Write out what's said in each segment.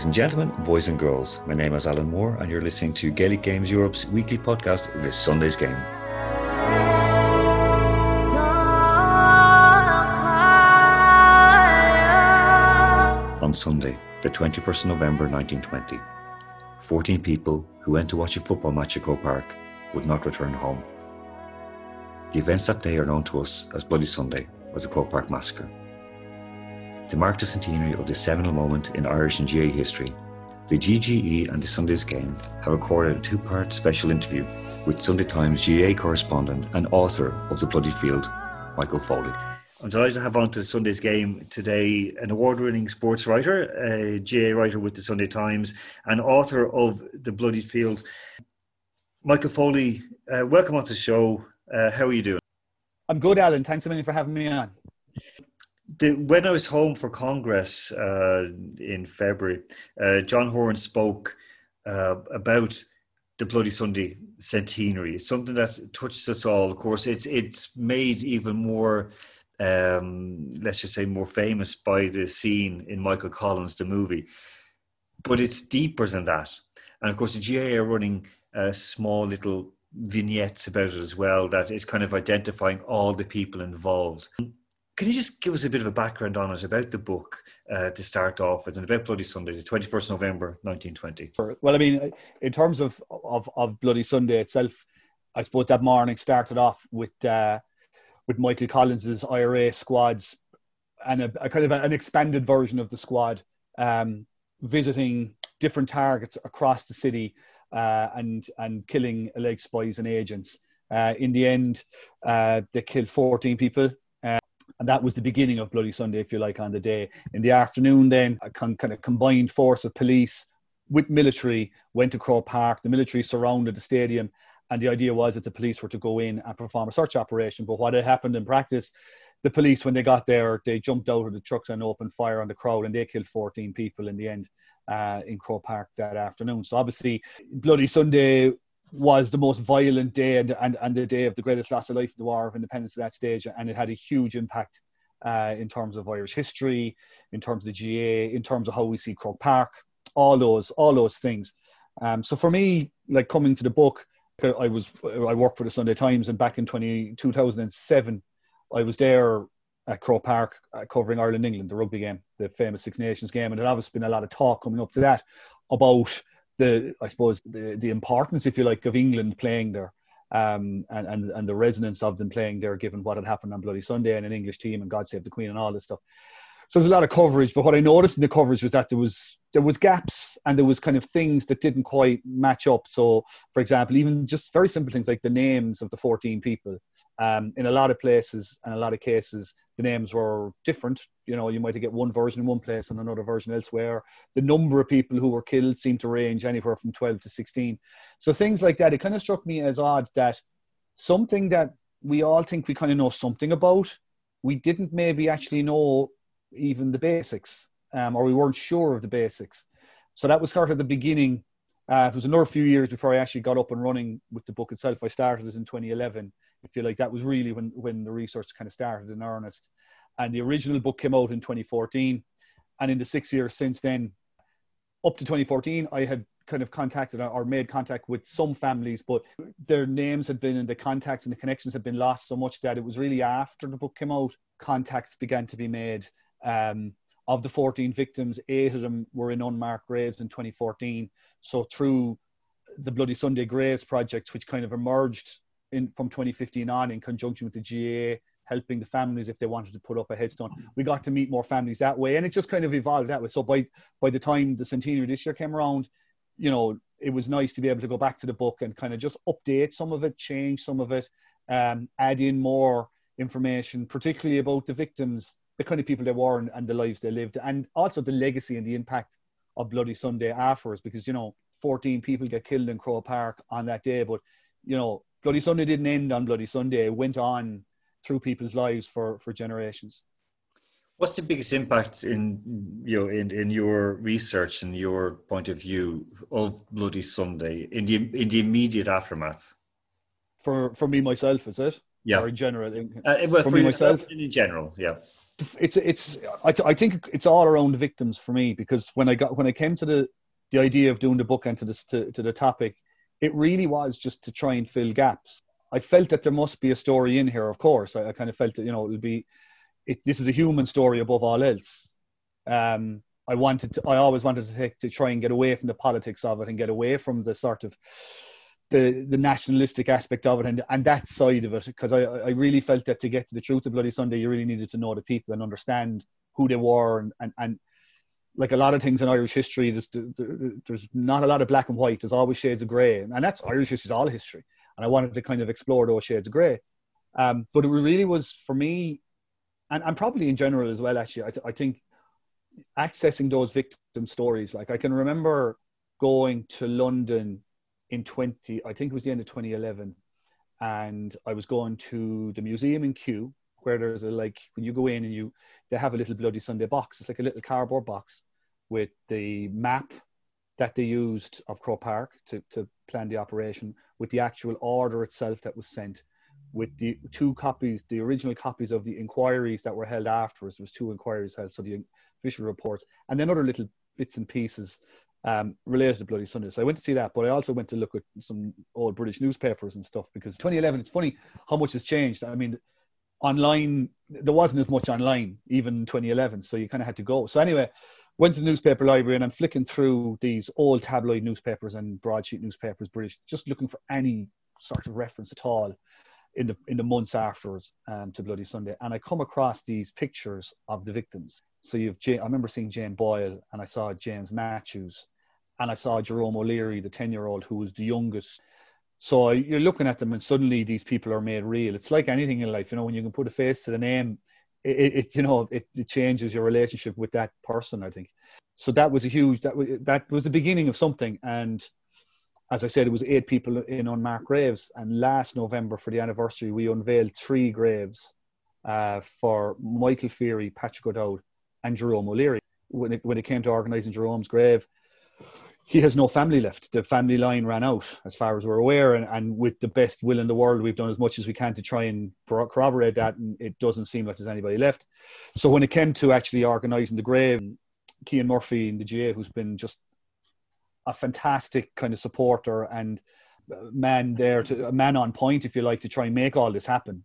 Ladies and gentlemen, boys and girls, my name is Alan Moore, and you're listening to Gaelic Games Europe's weekly podcast, This Sunday's Game. On Sunday, the 21st November 1920, 14 people who went to watch a football match at Croke Park would not return home. The events that day are known to us as Bloody Sunday or the Croke Park Massacre. To mark the centenary of this seminal moment in Irish and GAA history, the GGE and the Sunday's Game have recorded a two part special interview with Sunday Times GA correspondent and author of The Bloody Field, Michael Foley. I'm delighted to have on to the Sunday's game today an award winning sports writer, a GA writer with the Sunday Times, and author of The Bloody Field. Michael Foley, uh, welcome on to the show. Uh, how are you doing? I'm good, Alan. Thanks a million for having me on. The, when I was home for Congress uh, in February, uh, John Horan spoke uh, about the Bloody Sunday centenary. It's something that touches us all. Of course, it's it's made even more um, let's just say, more famous by the scene in Michael Collins, the movie. But it's deeper than that. And of course, the GAA are running uh, small little vignettes about it as well that is kind of identifying all the people involved. Can you just give us a bit of a background on it about the book uh, to start off with and about Bloody Sunday, the 21st November 1920? Well, I mean, in terms of, of, of Bloody Sunday itself, I suppose that morning started off with uh, with Michael Collins's IRA squads and a, a kind of an expanded version of the squad um, visiting different targets across the city uh, and and killing alleged spies and agents. Uh, in the end, uh, they killed 14 people. And that was the beginning of Bloody Sunday, if you like, on the day. In the afternoon, then, a con- kind of combined force of police with military went to Croke Park. The military surrounded the stadium and the idea was that the police were to go in and perform a search operation. But what had happened in practice, the police, when they got there, they jumped out of the trucks and opened fire on the crowd, and they killed 14 people in the end uh, in Croke Park that afternoon. So obviously, Bloody Sunday was the most violent day and, and, and the day of the greatest loss of life in the War of Independence at that stage, and it had a huge impact uh, in terms of Irish history, in terms of the GA, in terms of how we see Croke Park, all those, all those things. Um, so for me, like coming to the book, I was I worked for the Sunday Times, and back in 20, 2007, I was there at Croke Park uh, covering Ireland England, the rugby game, the famous Six Nations game, and there's obviously been a lot of talk coming up to that about the I suppose the the importance, if you like, of England playing there. Um, and, and, and the resonance of them playing there, given what had happened on Bloody Sunday and an English team and God Save the Queen and all this stuff. So there's a lot of coverage, but what I noticed in the coverage was that there was there was gaps and there was kind of things that didn't quite match up. So, for example, even just very simple things like the names of the 14 people. Um, in a lot of places and a lot of cases, the names were different. You know, you might get one version in one place and another version elsewhere. The number of people who were killed seemed to range anywhere from 12 to 16. So things like that, it kind of struck me as odd that something that we all think we kind of know something about, we didn't maybe actually know even the basics, um, or we weren't sure of the basics. So that was sort of the beginning. Uh, it was another few years before I actually got up and running with the book itself. I started it in 2011. I feel like that was really when, when the research kind of started in earnest. And the original book came out in 2014. And in the six years since then, up to 2014, I had kind of contacted or made contact with some families, but their names had been and the contacts and the connections had been lost so much that it was really after the book came out, contacts began to be made um, of the 14 victims, eight of them were in unmarked graves in 2014. So through the Bloody Sunday Graves project, which kind of emerged in from 2015 on in conjunction with the GAA, helping the families if they wanted to put up a headstone. We got to meet more families that way, and it just kind of evolved that way. So by by the time the centenary this year came around, you know, it was nice to be able to go back to the book and kind of just update some of it, change some of it, um, add in more information, particularly about the victims the kind of people they were and, and the lives they lived, and also the legacy and the impact of Bloody Sunday afterwards. Because you know, 14 people get killed in Croke Park on that day, but you know, Bloody Sunday didn't end on Bloody Sunday; it went on through people's lives for for generations. What's the biggest impact in you know in, in your research and your point of view of Bloody Sunday in the in the immediate aftermath? For for me myself, is it? Yeah. Or in general? Uh, well, for, for me myself, in general, yeah it's it's I, I think it's all around victims for me because when I got when I came to the the idea of doing the book and to this to, to the topic, it really was just to try and fill gaps. I felt that there must be a story in here. Of course, I, I kind of felt that you know it'll be it, this is a human story above all else. Um, I wanted to, I always wanted to take to try and get away from the politics of it and get away from the sort of the the nationalistic aspect of it and and that side of it because I I really felt that to get to the truth of Bloody Sunday you really needed to know the people and understand who they were and and, and like a lot of things in Irish history there's there's not a lot of black and white there's always shades of grey and that's Irish history is all history and I wanted to kind of explore those shades of grey. Um, but it really was for me and, and probably in general as well actually I, th- I think accessing those victim stories like I can remember going to London in 20, I think it was the end of 2011. And I was going to the museum in Kew, where there's a like, when you go in and you, they have a little Bloody Sunday box. It's like a little cardboard box with the map that they used of Croke Park to, to plan the operation, with the actual order itself that was sent, with the two copies, the original copies of the inquiries that were held afterwards. There was two inquiries held, so the official reports, and then other little bits and pieces um, related to Bloody Sunday. So I went to see that, but I also went to look at some old British newspapers and stuff because 2011, it's funny how much has changed. I mean, online, there wasn't as much online even 2011, so you kind of had to go. So anyway, went to the newspaper library and I'm flicking through these old tabloid newspapers and broadsheet newspapers, British, just looking for any sort of reference at all in the in the months afterwards um, to Bloody Sunday, and I come across these pictures of the victims. So you've I remember seeing Jane Boyle, and I saw James Matthews, and I saw Jerome O'Leary, the ten-year-old who was the youngest. So you're looking at them, and suddenly these people are made real. It's like anything in life, you know, when you can put a face to the name, it, it you know it, it changes your relationship with that person. I think. So that was a huge that was that was the beginning of something, and as I said, it was eight people in unmarked graves. And last November, for the anniversary, we unveiled three graves uh, for Michael Feery, Patrick O'Dowd, and Jerome O'Leary. When it, when it came to organising Jerome's grave, he has no family left. The family line ran out, as far as we're aware. And, and with the best will in the world, we've done as much as we can to try and corroborate that. And it doesn't seem like there's anybody left. So when it came to actually organising the grave, Cian Murphy in the GA, who's been just a fantastic kind of supporter and man there to a man on point, if you like, to try and make all this happen.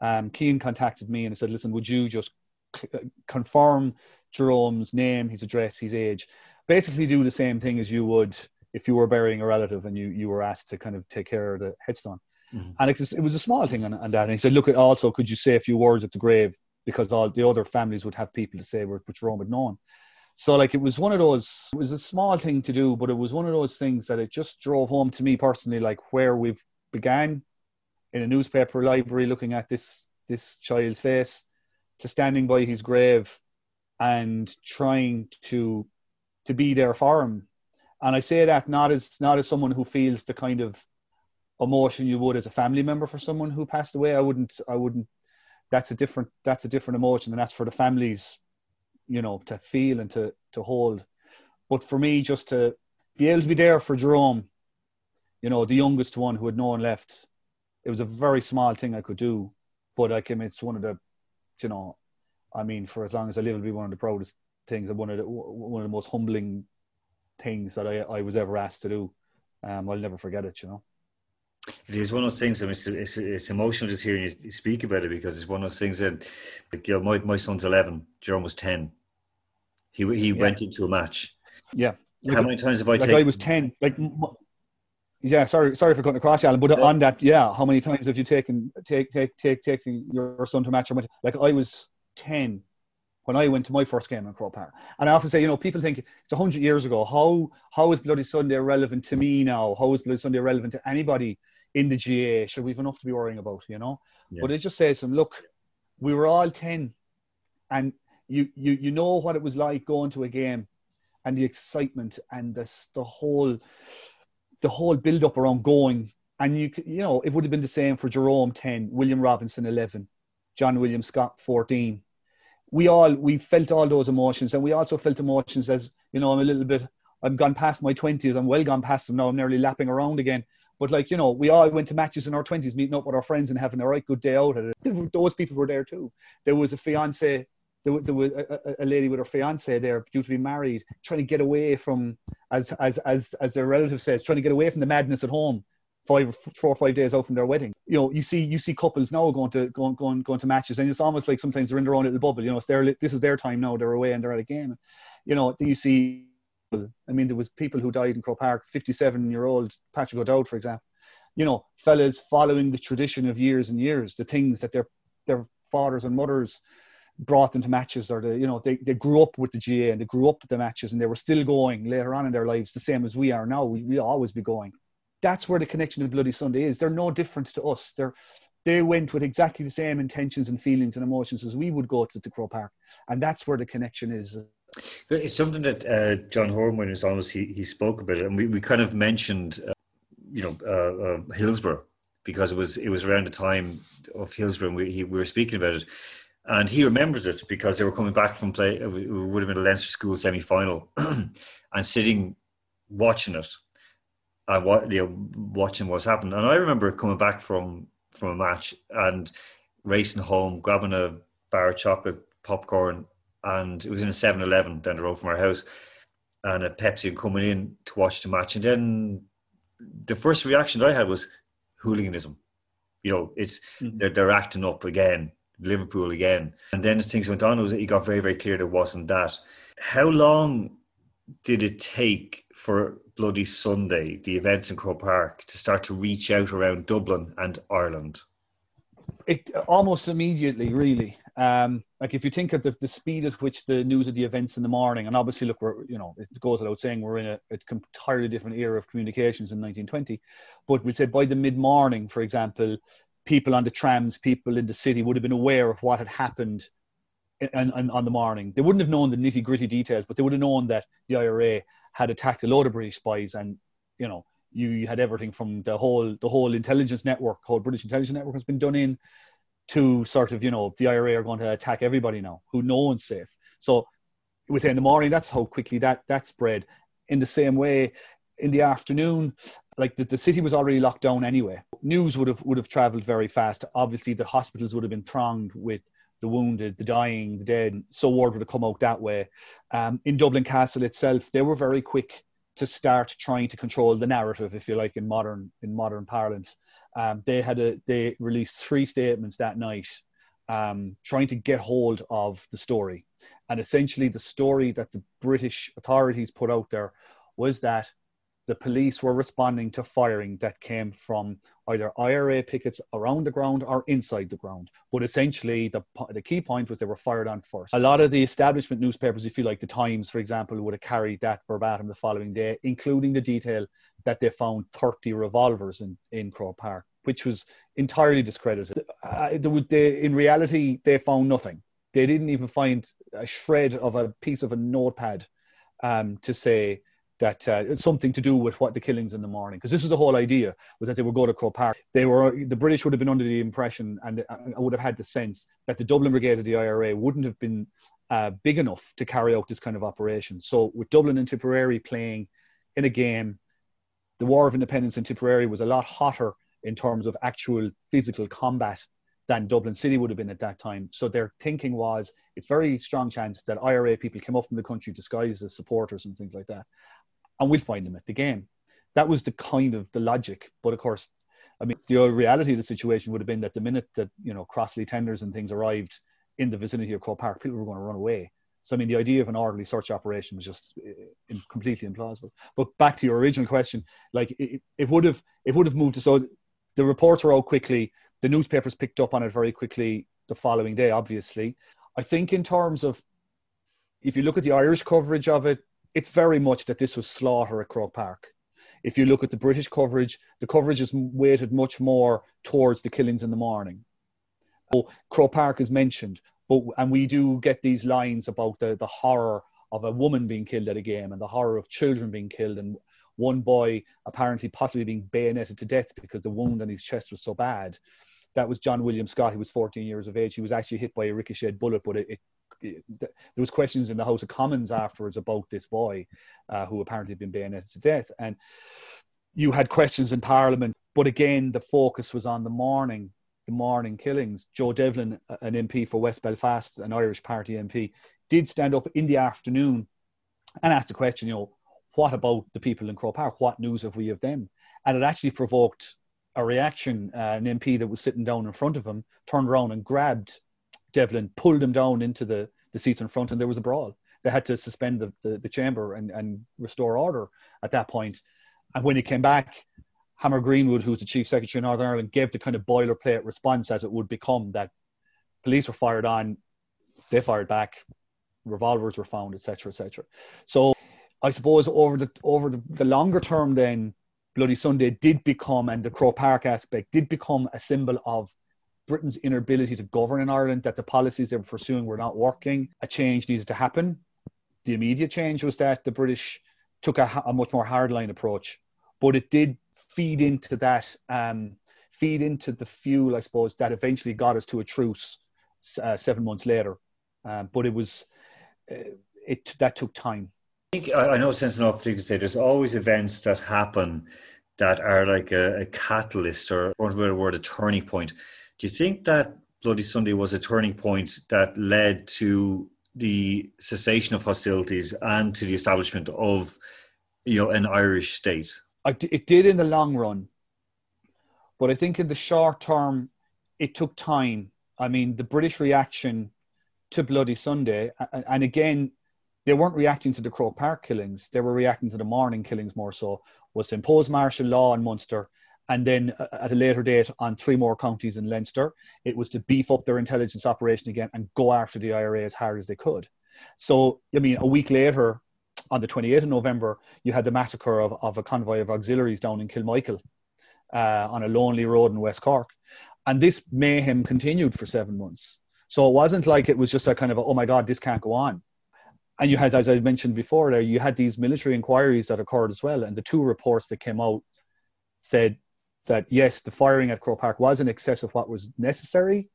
Um, contacted me and said, "Listen, would you just c- confirm Jerome's name, his address, his age? Basically, do the same thing as you would if you were burying a relative and you you were asked to kind of take care of the headstone." Mm-hmm. And it, it was a small thing on, on that. And he said, "Look, also, could you say a few words at the grave?" Because all the other families would have people to say what Jerome had known. So like it was one of those it was a small thing to do, but it was one of those things that it just drove home to me personally, like where we've began in a newspaper library looking at this this child's face to standing by his grave and trying to to be there for him. And I say that not as not as someone who feels the kind of emotion you would as a family member for someone who passed away. I wouldn't I wouldn't that's a different that's a different emotion and that's for the families you know, to feel and to to hold. But for me, just to be able to be there for Jerome, you know, the youngest one who had no one left, it was a very small thing I could do. But I him, it's one of the, you know, I mean, for as long as I live, it'll be one of the proudest things and one of the one of the most humbling things that I, I was ever asked to do. Um, I'll never forget it, you know. It is one of those things. I mean, it's, it's, it's emotional just hearing you speak about it because it's one of those things that, like, you know, my, my son's 11, Jerome was 10. He, he yeah. went into a match. Yeah. How many times have I like taken? I was 10. Like, yeah, sorry, sorry for cutting across, Alan. But yeah. on that, yeah, how many times have you taken take take take taking your son to a match or like I was ten when I went to my first game in Croke Park, and I often say, you know, people think it's hundred years ago. How how is Bloody Sunday relevant to me now? How is Bloody Sunday relevant to anybody in the GA. Should we have enough to be worrying about? You know, yeah. but it just says to look, we were all ten, and you you you know what it was like going to a game, and the excitement and this the whole the whole build up around going, and you you know it would have been the same for Jerome ten, William Robinson eleven, John William Scott fourteen. We all we felt all those emotions, and we also felt emotions as you know I'm a little bit I'm gone past my twenties. I'm well gone past them now. I'm nearly lapping around again. But like you know, we all went to matches in our twenties, meeting up with our friends and having a right good day out at it. Those people were there too. There was a fiance there, there was a, a, lady with her fiance there due to be married, trying to get away from, as as as as their relative says, trying to get away from the madness at home. Five, four or five days out from their wedding. You know, you see, you see couples now going to going going going to matches, and it's almost like sometimes they're in their own little bubble. You know, it's their this is their time now. They're away and they're at a game. You know, then you see. I mean, there was people who died in Croke Park. Fifty-seven-year-old Patrick O'Dowd, for example. You know, fellas following the tradition of years and years, the things that their their fathers and mothers brought them to matches or the you know they, they grew up with the GA and they grew up with the matches and they were still going later on in their lives the same as we are now. We, will always be going. That's where the connection of bloody sunday is. They're no different to us. They're they went with exactly the same intentions and feelings and emotions as we would go to the croke park. And that's where the connection is it's something that uh, john horan was almost he, he spoke about it and we, we kind of mentioned uh, you know uh, uh hillsborough because it was it was around the time of hillsborough and we, he, we were speaking about it and he remembers it because they were coming back from play. It would have been a Leinster school semi final, and sitting watching it, and what you know, watching what's happened. And I remember coming back from from a match and racing home, grabbing a bar of chocolate, popcorn, and it was in a 7-Eleven down the road from our house, and a Pepsi, and coming in to watch the match. And then the first reaction that I had was hooliganism. You know, it's mm-hmm. they're, they're acting up again Liverpool again. And then as things went on, it, was, it got very, very clear there wasn't that. How long did it take for Bloody Sunday, the events in Croke Park, to start to reach out around Dublin and Ireland? It almost immediately, really. Um, like if you think of the, the speed at which the news of the events in the morning, and obviously, look, we're you know it goes without saying we're in a, a entirely different era of communications in 1920, but we'd say by the mid morning, for example, people on the trams, people in the city would have been aware of what had happened in, in, on the morning. They wouldn't have known the nitty gritty details, but they would have known that the IRA had attacked a load of British spies, and you know you, you had everything from the whole the whole intelligence network, whole British intelligence network has been done in, to sort of you know the IRA are going to attack everybody now, who no one's safe. So within the morning, that's how quickly that that spread. In the same way, in the afternoon, like the, the city was already locked down anyway. News would have would have travelled very fast. Obviously, the hospitals would have been thronged with the wounded, the dying, the dead. So word would have come out that way. Um, in Dublin Castle itself, they were very quick to start trying to control the narrative, if you like, in modern in modern parlance. Um, they had a they released three statements that night, um, trying to get hold of the story, and essentially the story that the British authorities put out there was that the police were responding to firing that came from either IRA pickets around the ground or inside the ground. But essentially, the, the key point was they were fired on first. A lot of the establishment newspapers, if you like, the Times, for example, would have carried that verbatim the following day, including the detail that they found 30 revolvers in, in Croke Park, which was entirely discredited. Uh, they, in reality, they found nothing. They didn't even find a shred of a piece of a notepad um, to say, that uh, something to do with what the killings in the morning because this was the whole idea was that they would go to Croke Park. They were the British would have been under the impression and I uh, would have had the sense that the Dublin Brigade of the IRA wouldn't have been uh, big enough to carry out this kind of operation. So with Dublin and Tipperary playing in a game the War of Independence in Tipperary was a lot hotter in terms of actual physical combat than Dublin City would have been at that time. So their thinking was it's very strong chance that IRA people came up from the country disguised as supporters and things like that and we'll find them at the game. That was the kind of the logic. But of course, I mean, the reality of the situation would have been that the minute that you know Crossley tenders and things arrived in the vicinity of Croke Park, people were going to run away. So I mean, the idea of an orderly search operation was just uh, completely implausible. But back to your original question, like it, it would have it would have moved. So the reports were out quickly. The newspapers picked up on it very quickly the following day. Obviously, I think in terms of if you look at the Irish coverage of it, it's very much that this was slaughter at Croke Park. If you look at the British coverage, the coverage is weighted much more towards the killings in the morning. So Park is mentioned, but and we do get these lines about the, the horror of a woman being killed at a game and the horror of children being killed and one boy apparently possibly being bayoneted to death because the wound on his chest was so bad. That was John William Scott. He was 14 years of age. He was actually hit by a ricocheted bullet, but it, it there was questions in the House of Commons afterwards about this boy uh, who apparently had been bayoneted to death, and you had questions in Parliament. But again, the focus was on the morning, the morning killings, Joe Devlin, an MP for West Belfast, an Irish Party MP, did stand up in the afternoon and asked the question, you know, what about the people in Croke Park? What news have we of them? And it actually provoked a reaction. Uh, an MP that was sitting down in front of him turned around and grabbed Devlin, pulled him down into the, the seats in front, and there was a brawl. They had to suspend the, the, the chamber and, and restore order at that point. And when he came back, Hamar Greenwood, who was the Chief Secretary of Northern Ireland, gave the kind of boilerplate response as it would become that police were fired on, they fired back, revolvers were found, etc., etc. So I suppose over the over the, the longer term, then Bloody Sunday did become, and the Croke Park aspect did become a symbol of Britain's inability to govern in Ireland, that the policies they were pursuing were not working. A change needed to happen. The immediate change was that the British took a, a much more hardline approach, but it did feed into that, um, feed into the fuel, I suppose, that eventually got us to a truce uh, seven months later. Um, but it was, uh, it that took time. I think I know sense enough to say there's always events that happen that are like a, a catalyst or, for a better word, a turning point. Do you think that Bloody Sunday was a turning point that led to the cessation of hostilities and to the establishment of, you know, an Irish state? it did in the long run, but I think in the short term, it took time. I mean, the British reaction to Bloody Sunday, and again, they weren't reacting to the Croke Park killings; they were reacting to the morning killings more so. Was to impose martial law in Munster, and then at a later date on three more counties in Leinster, it was to beef up their intelligence operation again and go after the IRA as hard as they could. So, I mean, a week later, on the 28th of November, you had the massacre of, of a convoy of auxiliaries down in Kilmichael uh, on a lonely road in West Cork. And this mayhem continued for seven months. So it wasn't like it was just a kind of, a, oh my God, this can't go on. And you had, as I mentioned before, there you had these military inquiries that occurred as well. And the two reports that came out said that yes, the firing at Croke Park was in excess of what was necessary,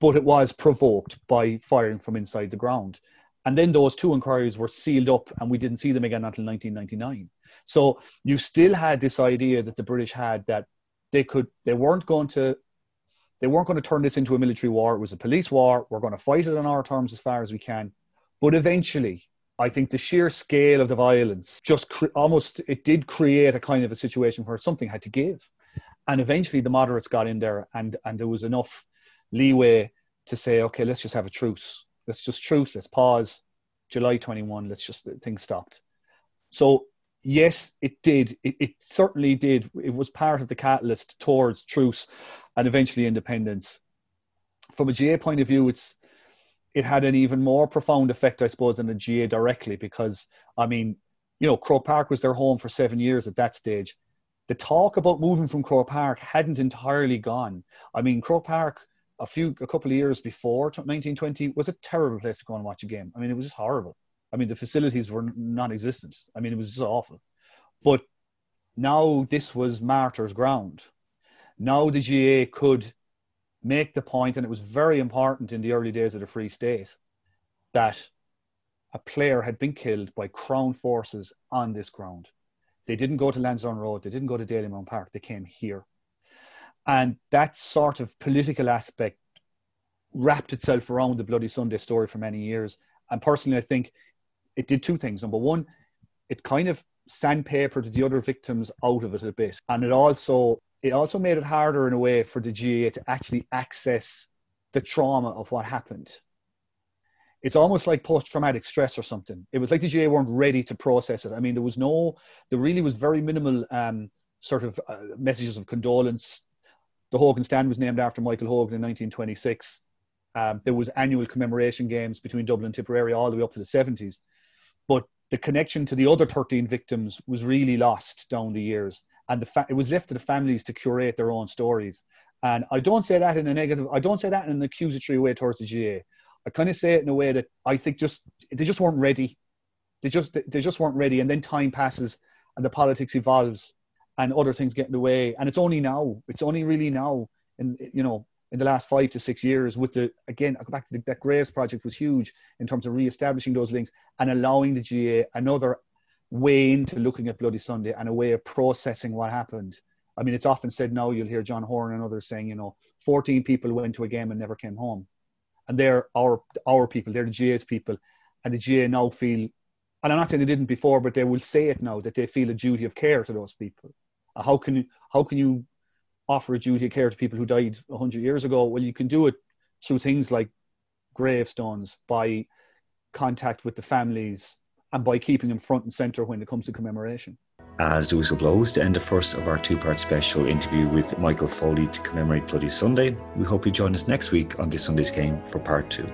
but it was provoked by firing from inside the ground. And then those two inquiries were sealed up and we didn't see them again until 1999. So you still had this idea that the British had that they could, they weren't going to, they weren't going to turn this into a military war. It was a police war. We're going to fight it on our terms as far as we can. But eventually, I think the sheer scale of the violence just cre- almost, it did create a kind of a situation where something had to give. And eventually the moderates got in there and, and there was enough leeway to say, okay, let's just have a truce let's just truce, let's pause. July 21, let's just, things stopped. So, yes, it did. It, it certainly did. It was part of the catalyst towards truce and eventually independence. From a GA point of view, it's it had an even more profound effect, I suppose, than the GA directly, because I mean, you know, Croke Park was their home for seven years at that stage. The talk about moving from Croke Park hadn't entirely gone. I mean, Croke Park a few a couple of years before 1920 was a terrible place to go and watch a game. I mean, it was just horrible. I mean, the facilities were non-existent. I mean, it was just awful. But now this was martyrs' ground. Now the GA could make the point, and it was very important in the early days of the Free State, that a player had been killed by Crown forces on this ground. They didn't go to Lansdowne Road. They didn't go to Dalymount Park. They came here. And that sort of political aspect wrapped itself around the Bloody Sunday story for many years. And personally, I think it did two things. Number one, it kind of sandpapered the other victims out of it a bit, and it also it also made it harder in a way for the GA to actually access the trauma of what happened. It's almost like post-traumatic stress or something. It was like the GA weren't ready to process it. I mean, there was no, there really was very minimal um, sort of uh, messages of condolence the Hogan stand was named after Michael Hogan in 1926. Um, there was annual commemoration games between Dublin and Tipperary all the way up to the 70s. But the connection to the other 13 victims was really lost down the years. And the fa- it was left to the families to curate their own stories. And I don't say that in a negative, I don't say that in an accusatory way towards the GA. I kind of say it in a way that I think just, they just weren't ready. They just, they just weren't ready. And then time passes and the politics evolves and other things get in the way. And it's only now, it's only really now, in you know, in the last five to six years, with the again, I go back to the, that Graves project was huge in terms of re-establishing those links and allowing the GA another way into looking at Bloody Sunday and a way of processing what happened. I mean, it's often said now, you'll hear John Horan and others saying, you know, 14 people went to a game and never came home. And they're our, our people, they're the GA's people. And the GA now feel, and I'm not saying they didn't before, but they will say it now that they feel a duty of care to those people. How can you, how can you offer a duty of care to people who died 100 years ago? Well, you can do it through things like gravestones, by contact with the families, and by keeping them front and center when it comes to commemoration. As the whistle blows to end the first of our two part special interview with Michael Foley to commemorate Bloody Sunday, we hope you join us next week on this Sunday's game for part two.